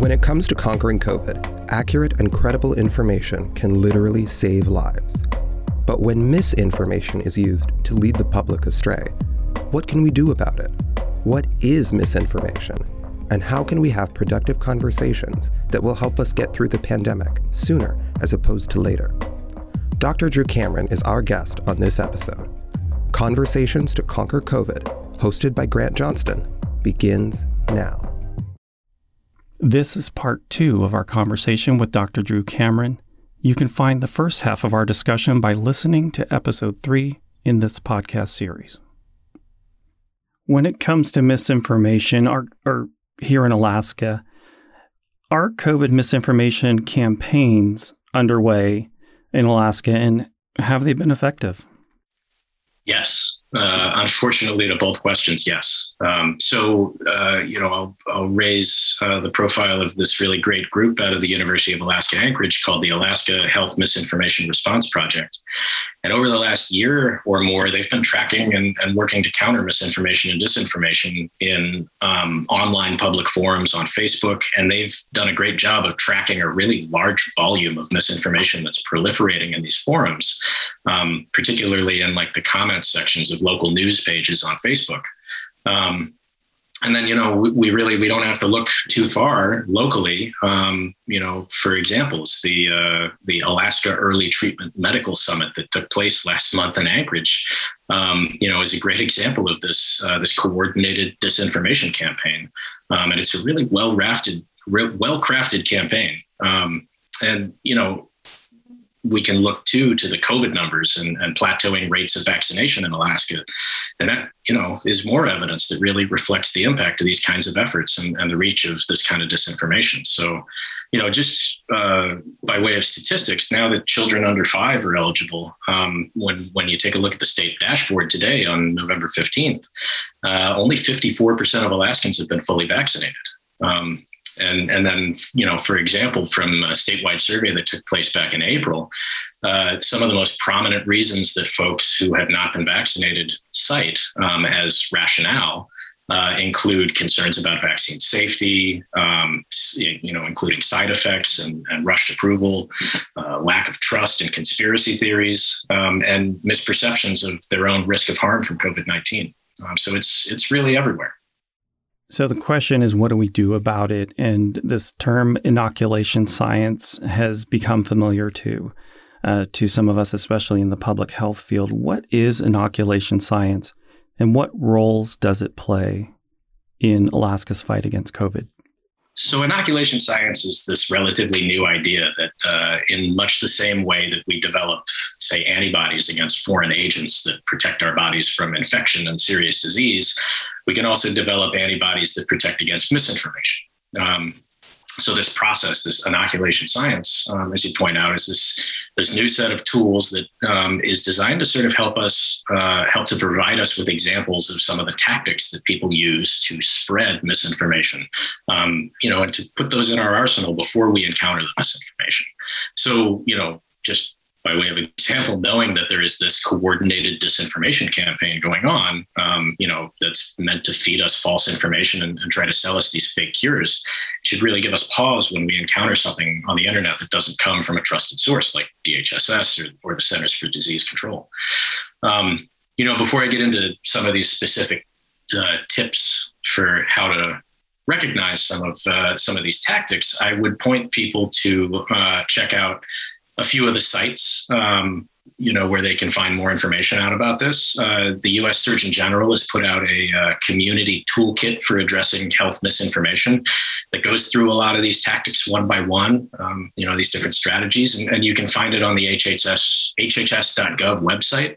When it comes to conquering COVID, accurate and credible information can literally save lives. But when misinformation is used to lead the public astray, what can we do about it? What is misinformation? And how can we have productive conversations that will help us get through the pandemic sooner as opposed to later? Dr. Drew Cameron is our guest on this episode. Conversations to Conquer COVID, hosted by Grant Johnston, begins now. This is part two of our conversation with Dr. Drew Cameron. You can find the first half of our discussion by listening to episode three in this podcast series. When it comes to misinformation, or, or here in Alaska, are COVID misinformation campaigns underway in Alaska, and have they been effective? Yes. Uh, unfortunately, to both questions, yes. Um, so, uh, you know, I'll, I'll raise uh, the profile of this really great group out of the University of Alaska Anchorage called the Alaska Health Misinformation Response Project. And over the last year or more, they've been tracking and, and working to counter misinformation and disinformation in um, online public forums on Facebook. And they've done a great job of tracking a really large volume of misinformation that's proliferating in these forums, um, particularly in like the comments sections of local news pages on Facebook. Um, and then you know we, we, really we don't have to look too far locally um, you know for examples the uh, the alaska early treatment medical summit that took place last month in anchorage um, you know is a great example of this uh, this coordinated disinformation campaign um, and it's a really well rafted well crafted campaign um, and you know we can look too to the COVID numbers and, and, plateauing rates of vaccination in Alaska. And that, you know, is more evidence that really reflects the impact of these kinds of efforts and, and the reach of this kind of disinformation. So, you know, just uh, by way of statistics, now that children under five are eligible, um, when when you take a look at the state dashboard today on November 15th, uh, only 54% of Alaskans have been fully vaccinated. Um, and and then you know for example from a statewide survey that took place back in april uh, some of the most prominent reasons that folks who have not been vaccinated cite um, as rationale uh, include concerns about vaccine safety, um, you know, including side effects and, and rushed approval, uh, lack of trust in conspiracy theories, um, and misperceptions of their own risk of harm from COVID nineteen. Um, so it's it's really everywhere. So the question is, what do we do about it? And this term inoculation science has become familiar to uh, to some of us, especially in the public health field. What is inoculation science, and what roles does it play in Alaska's fight against COVID? So, inoculation science is this relatively new idea that, uh, in much the same way that we develop, say, antibodies against foreign agents that protect our bodies from infection and serious disease, we can also develop antibodies that protect against misinformation. Um, so this process, this inoculation science, um, as you point out, is this this new set of tools that um, is designed to sort of help us uh, help to provide us with examples of some of the tactics that people use to spread misinformation, um, you know, and to put those in our arsenal before we encounter the misinformation. So you know, just by way of example, knowing that there is this coordinated disinformation campaign going on, um, you know, that's meant to feed us false information and, and, try to sell us these fake cures, should really give us pause when we encounter something on the internet that doesn't come from a trusted source like DHSS or, or the Centers for Disease Control. Um, you know, before I get into some of these specific uh, tips for how to recognize some of uh, some of these tactics, I would point people to uh, check out a few of the sites, um, you know, where they can find more information out about this. Uh, the U.S. Surgeon General has put out a uh, community toolkit for addressing health misinformation that goes through a lot of these tactics one by one. Um, you know, these different strategies, and, and, you can find it on the HHS HHS.gov website.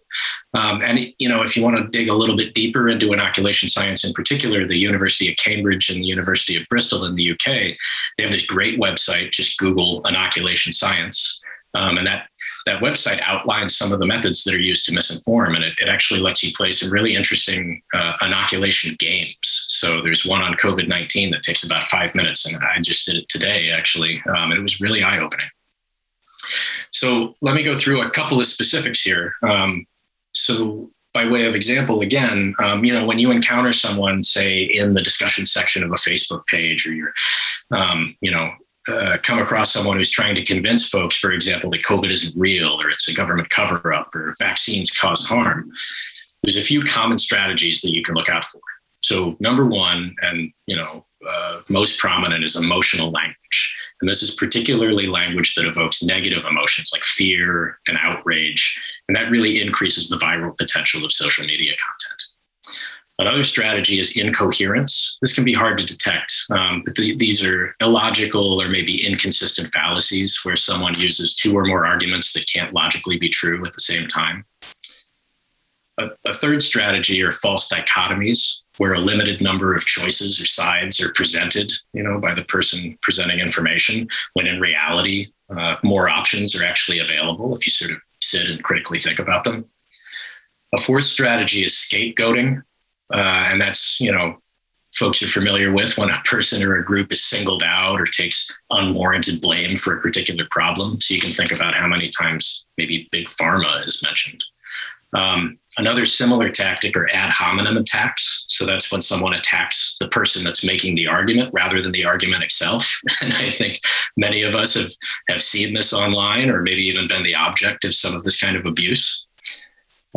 Um, and you know, if you want to dig a little bit deeper into inoculation science, in particular, the University of Cambridge and the University of Bristol in the UK, they have this great website. Just Google inoculation science. Um, and that that website outlines some of the methods that are used to misinform, and it, it actually lets you play some really interesting uh, inoculation games. So there's one on COVID nineteen that takes about five minutes, and I just did it today actually, um, and it was really eye opening. So let me go through a couple of specifics here. Um, so by way of example, again, um, you know, when you encounter someone, say in the discussion section of a Facebook page, or you're um, you know, uh, come across someone who's trying to convince folks, for example, that COVID isn't real or it's a government cover up or vaccines cause harm, there's a few common strategies that you can look out for. So, number one, and you know, uh, most prominent is emotional language. And this is particularly language that evokes negative emotions like fear and outrage. And that really increases the viral potential of social media content. Another strategy is incoherence. This can be hard to detect, um, but th- these are illogical or maybe inconsistent fallacies where someone uses two or more arguments that can't logically be true at the same time. A, a third strategy are false dichotomies, where a limited number of choices or sides are presented, you know, by the person presenting information, when in reality, uh, more options are actually available if you sort of sit and critically think about them. A fourth strategy is scapegoating, uh, and that's, you know, folks are familiar with when a person or a group is singled out or takes unwarranted blame for a particular problem. So you can think about how many times maybe big pharma is mentioned. Um, another similar tactic are ad hominem attacks. So that's when someone attacks the person that's making the argument rather than the argument itself. And I think many of us have, have seen this online or maybe even been the object of some of this kind of abuse.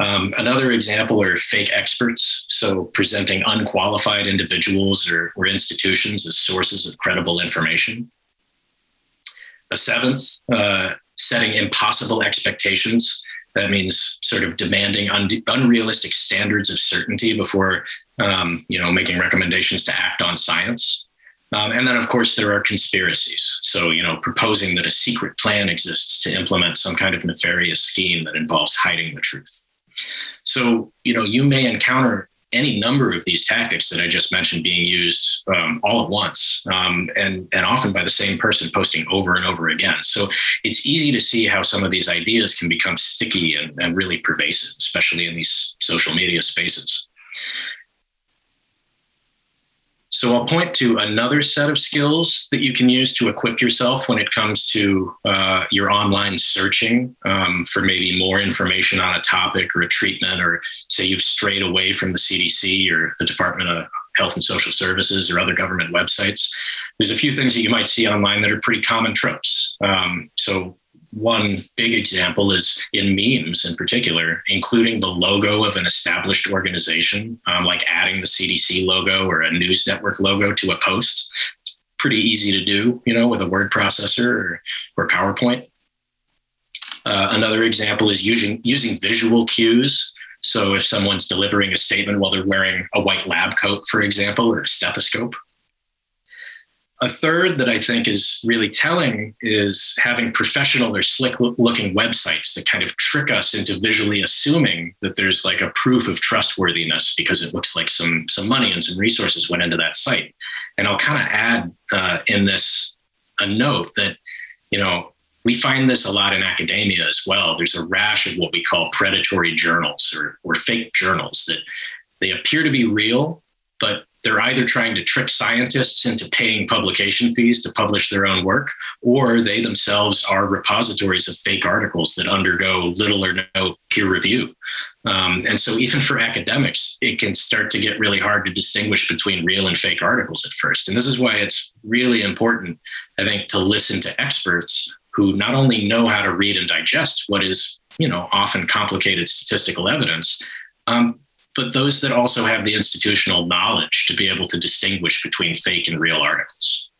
Um, another example are fake experts, so presenting unqualified individuals or, or institutions as sources of credible information. A seventh, uh, setting impossible expectations. That means sort of demanding un- unrealistic standards of certainty before, um, you know, making recommendations to act on science. Um, and then, of course, there are conspiracies. So, you know, proposing that a secret plan exists to implement some kind of nefarious scheme that involves hiding the truth. So, you know, you may encounter any number of these tactics that I just mentioned being used um, all at once, um, and and often by the same person posting over and over again. So it's easy to see how some of these ideas can become sticky and, and really pervasive, especially in these social media spaces. So I'll point to another set of skills that you can use to equip yourself when it comes to uh, your online searching um, for maybe more information on a topic or a treatment, or say you've strayed away from the CDC or the Department of Health and Social Services or other government websites. There's a few things that you might see online that are pretty common tropes. Um, so one big example is in memes in particular, including the logo of an established organization, um, like adding the CDC logo or a news network logo to a post. It's pretty easy to do, you know, with a word processor or, or PowerPoint. Uh, another example is using using visual cues. So if someone's delivering a statement while they're wearing a white lab coat, for example, or a stethoscope, a third that I think is really telling is having professional or slick looking websites that kind of trick us into visually assuming that there's like a proof of trustworthiness because it looks like some some money and some resources went into that site. And I'll kind of add uh, in this a note that you know we find this a lot in academia as well. There's a rash of what we call predatory journals or, or fake journals that they appear to be real, but they're either trying to trick scientists into paying publication fees to publish their own work, or they themselves are repositories of fake articles that undergo little or no peer review. Um, and so, even for academics, it can start to get really hard to distinguish between real and fake articles at first. And this is why it's really important, I think, to listen to experts who not only know how to read and digest what is, you know, often complicated statistical evidence, um, but those that also have the institutional knowledge to be able to distinguish between fake and real articles.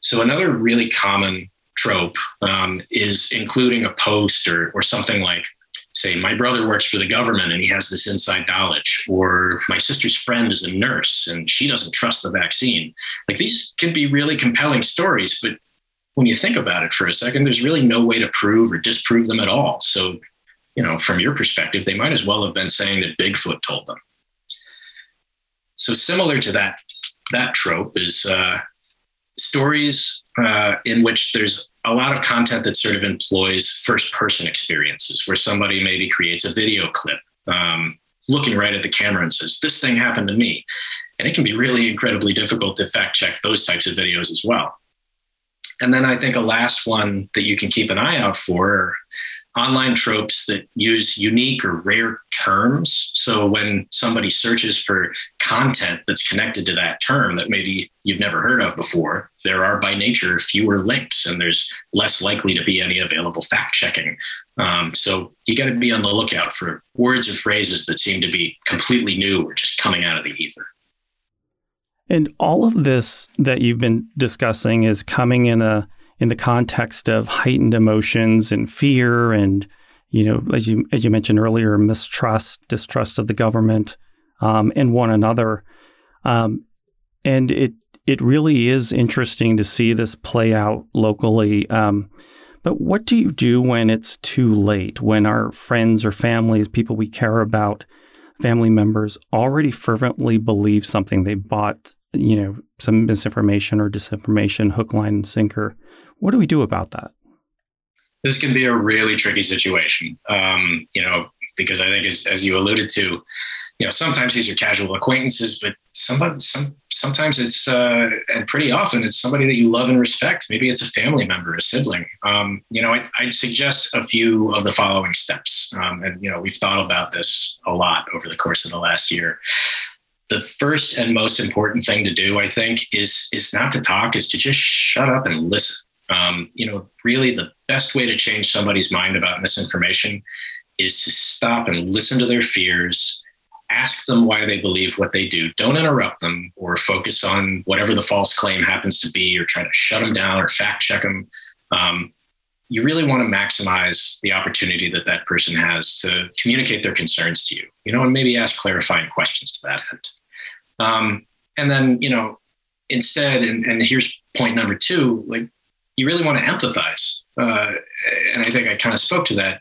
So, another really common trope um, is including a post or, or something like, say, my brother works for the government and he has this inside knowledge, or my sister's friend is a nurse and she doesn't trust the vaccine. Like these can be really compelling stories, but when you think about it for a second, there's really no way to prove or disprove them at all. So you know, from your perspective, they might as well have been saying that Bigfoot told them. So similar to that, that trope is uh, stories uh, in which there's a lot of content that sort of employs first person experiences, where somebody maybe creates a video clip um, looking right at the camera and says, This thing happened to me. And it can be really incredibly difficult to fact check those types of videos as well. And then I think a last one that you can keep an eye out for online tropes that use unique or rare terms. So when somebody searches for content that's connected to that term that maybe you've never heard of before, there are by nature fewer links and there's less likely to be any available fact checking. Um, so you got to be on the lookout for words or phrases that seem to be completely new or just coming out of the ether. And all of this that you've been discussing is coming in a in the context of heightened emotions and fear and you know as you as you mentioned earlier mistrust distrust of the government um, and one another. Um, and it it really is interesting to see this play out locally. Um, but what do you do when it's too late when our friends or families people we care about family members already fervently believe something they bought you know some misinformation or disinformation hook line and sinker what do we do about that? This can be a really tricky situation, um, you know, because I think as, as you alluded to, you know, sometimes these are casual acquaintances, but some, sometimes it's, uh, and pretty often it's somebody that you love and respect. Maybe it's a family member, a sibling. Um, you know, I, would suggest a few of the following steps. Um, and, you know, we've thought about this a lot over the course of the last year the first and most important thing to do, I think, is is not to talk, is to just shut up and listen. Um, you know, really the best way to change somebody's mind about misinformation is to stop and listen to their fears, ask them why they believe what they do. Don't interrupt them or focus on whatever the false claim happens to be or try to shut them down or fact check them. Um, you really want to maximize the opportunity that that person has to communicate their concerns to you, you know, and maybe ask clarifying questions to that end. Um, and then, you know, instead, and, and here's point number two, like you really want to empathize. Uh, and I think I kind of spoke to that.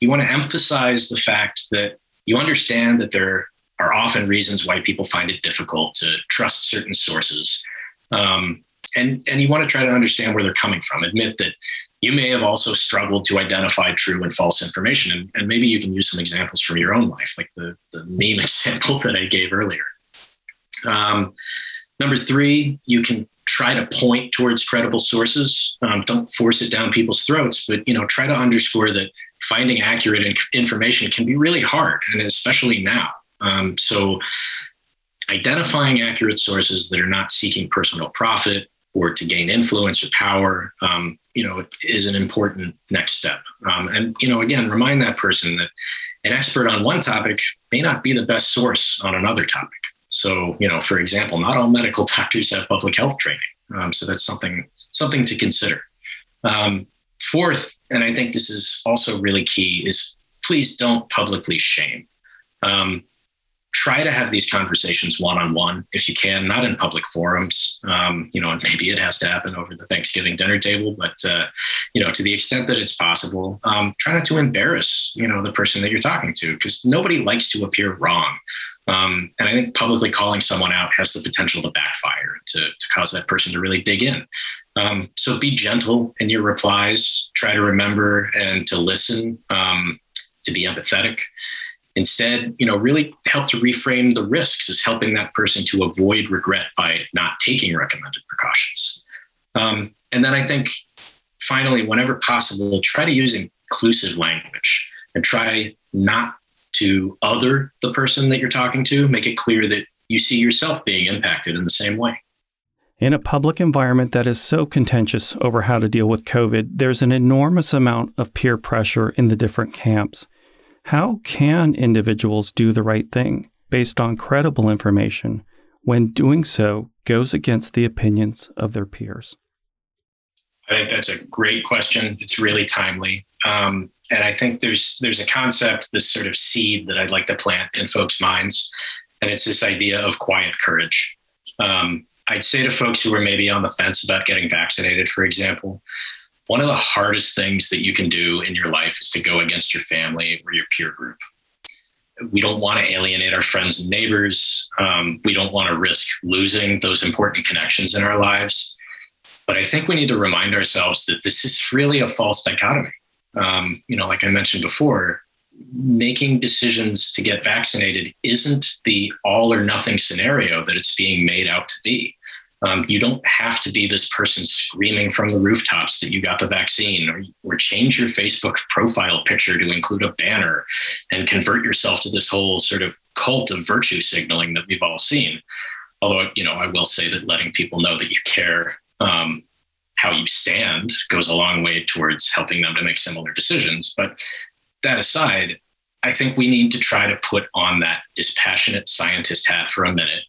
You want to emphasize the fact that you understand that there are often reasons why people find it difficult to trust certain sources. Um, and, and you want to try to understand where they're coming from. Admit that you may have also struggled to identify true and false information. And, and maybe you can use some examples from your own life, like the, the meme example that I gave earlier. Um, number three, you can try to point towards credible sources. Um, don't force it down people's throats, but you know, try to underscore that finding accurate information can be really hard, and especially now. Um, so, identifying accurate sources that are not seeking personal profit or to gain influence or power, um, you know, is an important next step. Um, and you know, again, remind that person that an expert on one topic may not be the best source on another topic. So, you know, for example, not all medical doctors have public health training. Um, so that's something something to consider. Um, fourth, and I think this is also really key, is please don't publicly shame. Um, try to have these conversations one on one if you can, not in public forums. Um, you know, and maybe it has to happen over the Thanksgiving dinner table, but uh, you know, to the extent that it's possible, um, try not to embarrass you know the person that you're talking to because nobody likes to appear wrong. Um, and I think publicly calling someone out has the potential to backfire, to, to cause that person to really dig in. Um, so be gentle in your replies. Try to remember and to listen, um, to be empathetic. Instead, you know, really help to reframe the risks as helping that person to avoid regret by not taking recommended precautions. Um, and then I think finally, whenever possible, try to use inclusive language and try not to other the person that you're talking to, make it clear that you see yourself being impacted in the same way. In a public environment that is so contentious over how to deal with COVID, there's an enormous amount of peer pressure in the different camps. How can individuals do the right thing based on credible information when doing so goes against the opinions of their peers? I think that's a great question. It's really timely. Um, and I think there's there's a concept, this sort of seed that I'd like to plant in folks' minds, and it's this idea of quiet courage. Um, I'd say to folks who are maybe on the fence about getting vaccinated, for example, one of the hardest things that you can do in your life is to go against your family or your peer group. We don't want to alienate our friends and neighbors. Um, we don't want to risk losing those important connections in our lives. But I think we need to remind ourselves that this is really a false dichotomy um, you know, like I mentioned before, making decisions to get vaccinated isn't the all or nothing scenario that it's being made out to be. Um, you don't have to be this person screaming from the rooftops that you got the vaccine or, or change your Facebook profile picture to include a banner and convert yourself to this whole sort of cult of virtue signaling that we've all seen. Although, you know, I will say that letting people know that you care um, how you stand goes a long way towards helping them to make similar decisions. But that aside, I think we need to try to put on that dispassionate scientist hat for a minute,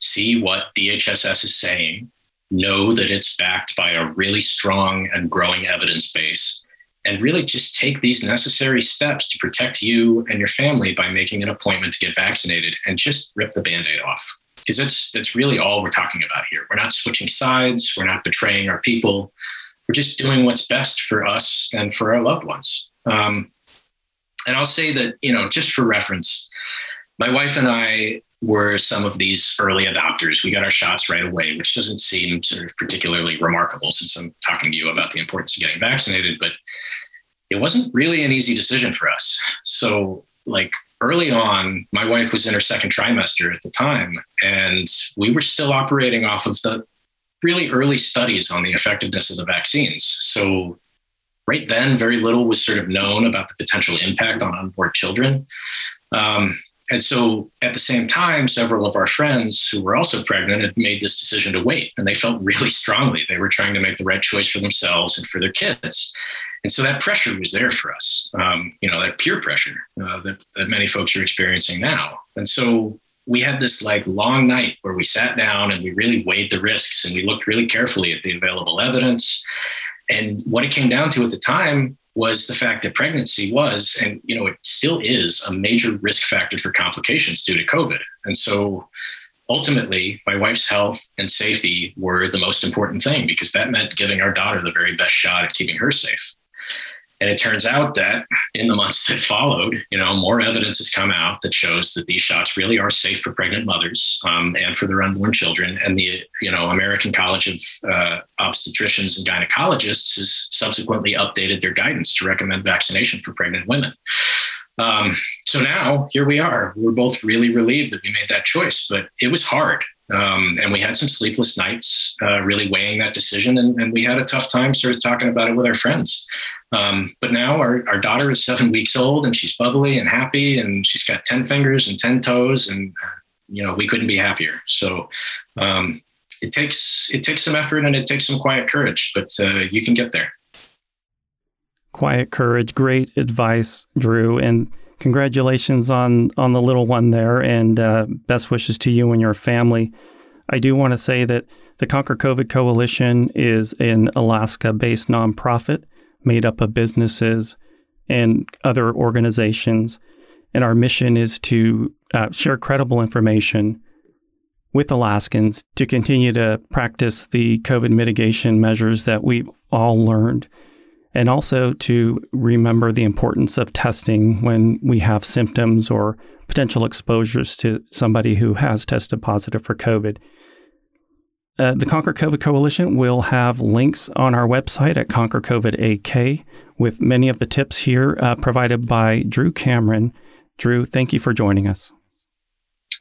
see what DHSS is saying, know that it's backed by a really strong and growing evidence base, and really just take these necessary steps to protect you and your family by making an appointment to get vaccinated and just rip the band aid off. Because that's, that's really all we're talking about here. We're not switching sides, we're not betraying our people. We're just doing what's best for us and for our loved ones. Um, and I'll say that, you know, just for reference, my wife and I were some of these early adopters. We got our shots right away, which doesn't seem sort of particularly remarkable since I'm talking to you about the importance of getting vaccinated, but it wasn't really an easy decision for us. So, like early on, my wife was in her second trimester at the time, and we were still operating off of the really early studies on the effectiveness of the vaccines. So, right then, very little was sort of known about the potential impact on onboard children. Um, and so at the same time, several of our friends who were also pregnant had made this decision to wait, and they felt really strongly they were trying to make the right choice for themselves and for their kids. And so that pressure was there for us, um, you know, that peer pressure uh, that, that many folks are experiencing now. And so we had this like long night where we sat down and we really weighed the risks and we looked really carefully at the available evidence and what it came down to at the time was the fact that pregnancy was, and you know, it still is a major risk factor for complications due to COVID. And so ultimately, my wife's health and safety were the most important thing because that meant giving our daughter the very best shot at keeping her safe. And it turns out that in the months that followed, you know, more evidence has come out that shows that these shots really are safe for pregnant mothers um, and for their unborn children. And the, you know, American College of uh, Obstetricians and Gynecologists has subsequently updated their guidance to recommend vaccination for pregnant women. Um, so now here we are. We're both really relieved that we made that choice, but it was hard. Um, and we had some sleepless nights uh, really weighing that decision. And, and, we had a tough time sort of talking about it with our friends. Um, but now our, our daughter is seven weeks old and she's bubbly and happy and she's got 10 fingers and 10 toes. And, you know, we couldn't be happier. So um, it takes it takes some effort and it takes some quiet courage, but uh, you can get there. Quiet courage, great advice, Drew. And congratulations on on the little one there, and uh, best wishes to you and your family. I do want to say that the Conquer COVID Coalition is an Alaska-based nonprofit made up of businesses and other organizations, and our mission is to uh, share credible information with Alaskans to continue to practice the COVID mitigation measures that we've all learned and also to remember the importance of testing when we have symptoms or potential exposures to somebody who has tested positive for COVID. Uh, the Conquer COVID Coalition will have links on our website at Conquer COVID AK with many of the tips here uh, provided by Drew Cameron. Drew, thank you for joining us.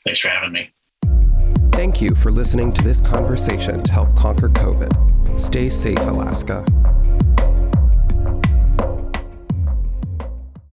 Thanks for having me. Thank you for listening to this conversation to help conquer COVID. Stay safe, Alaska.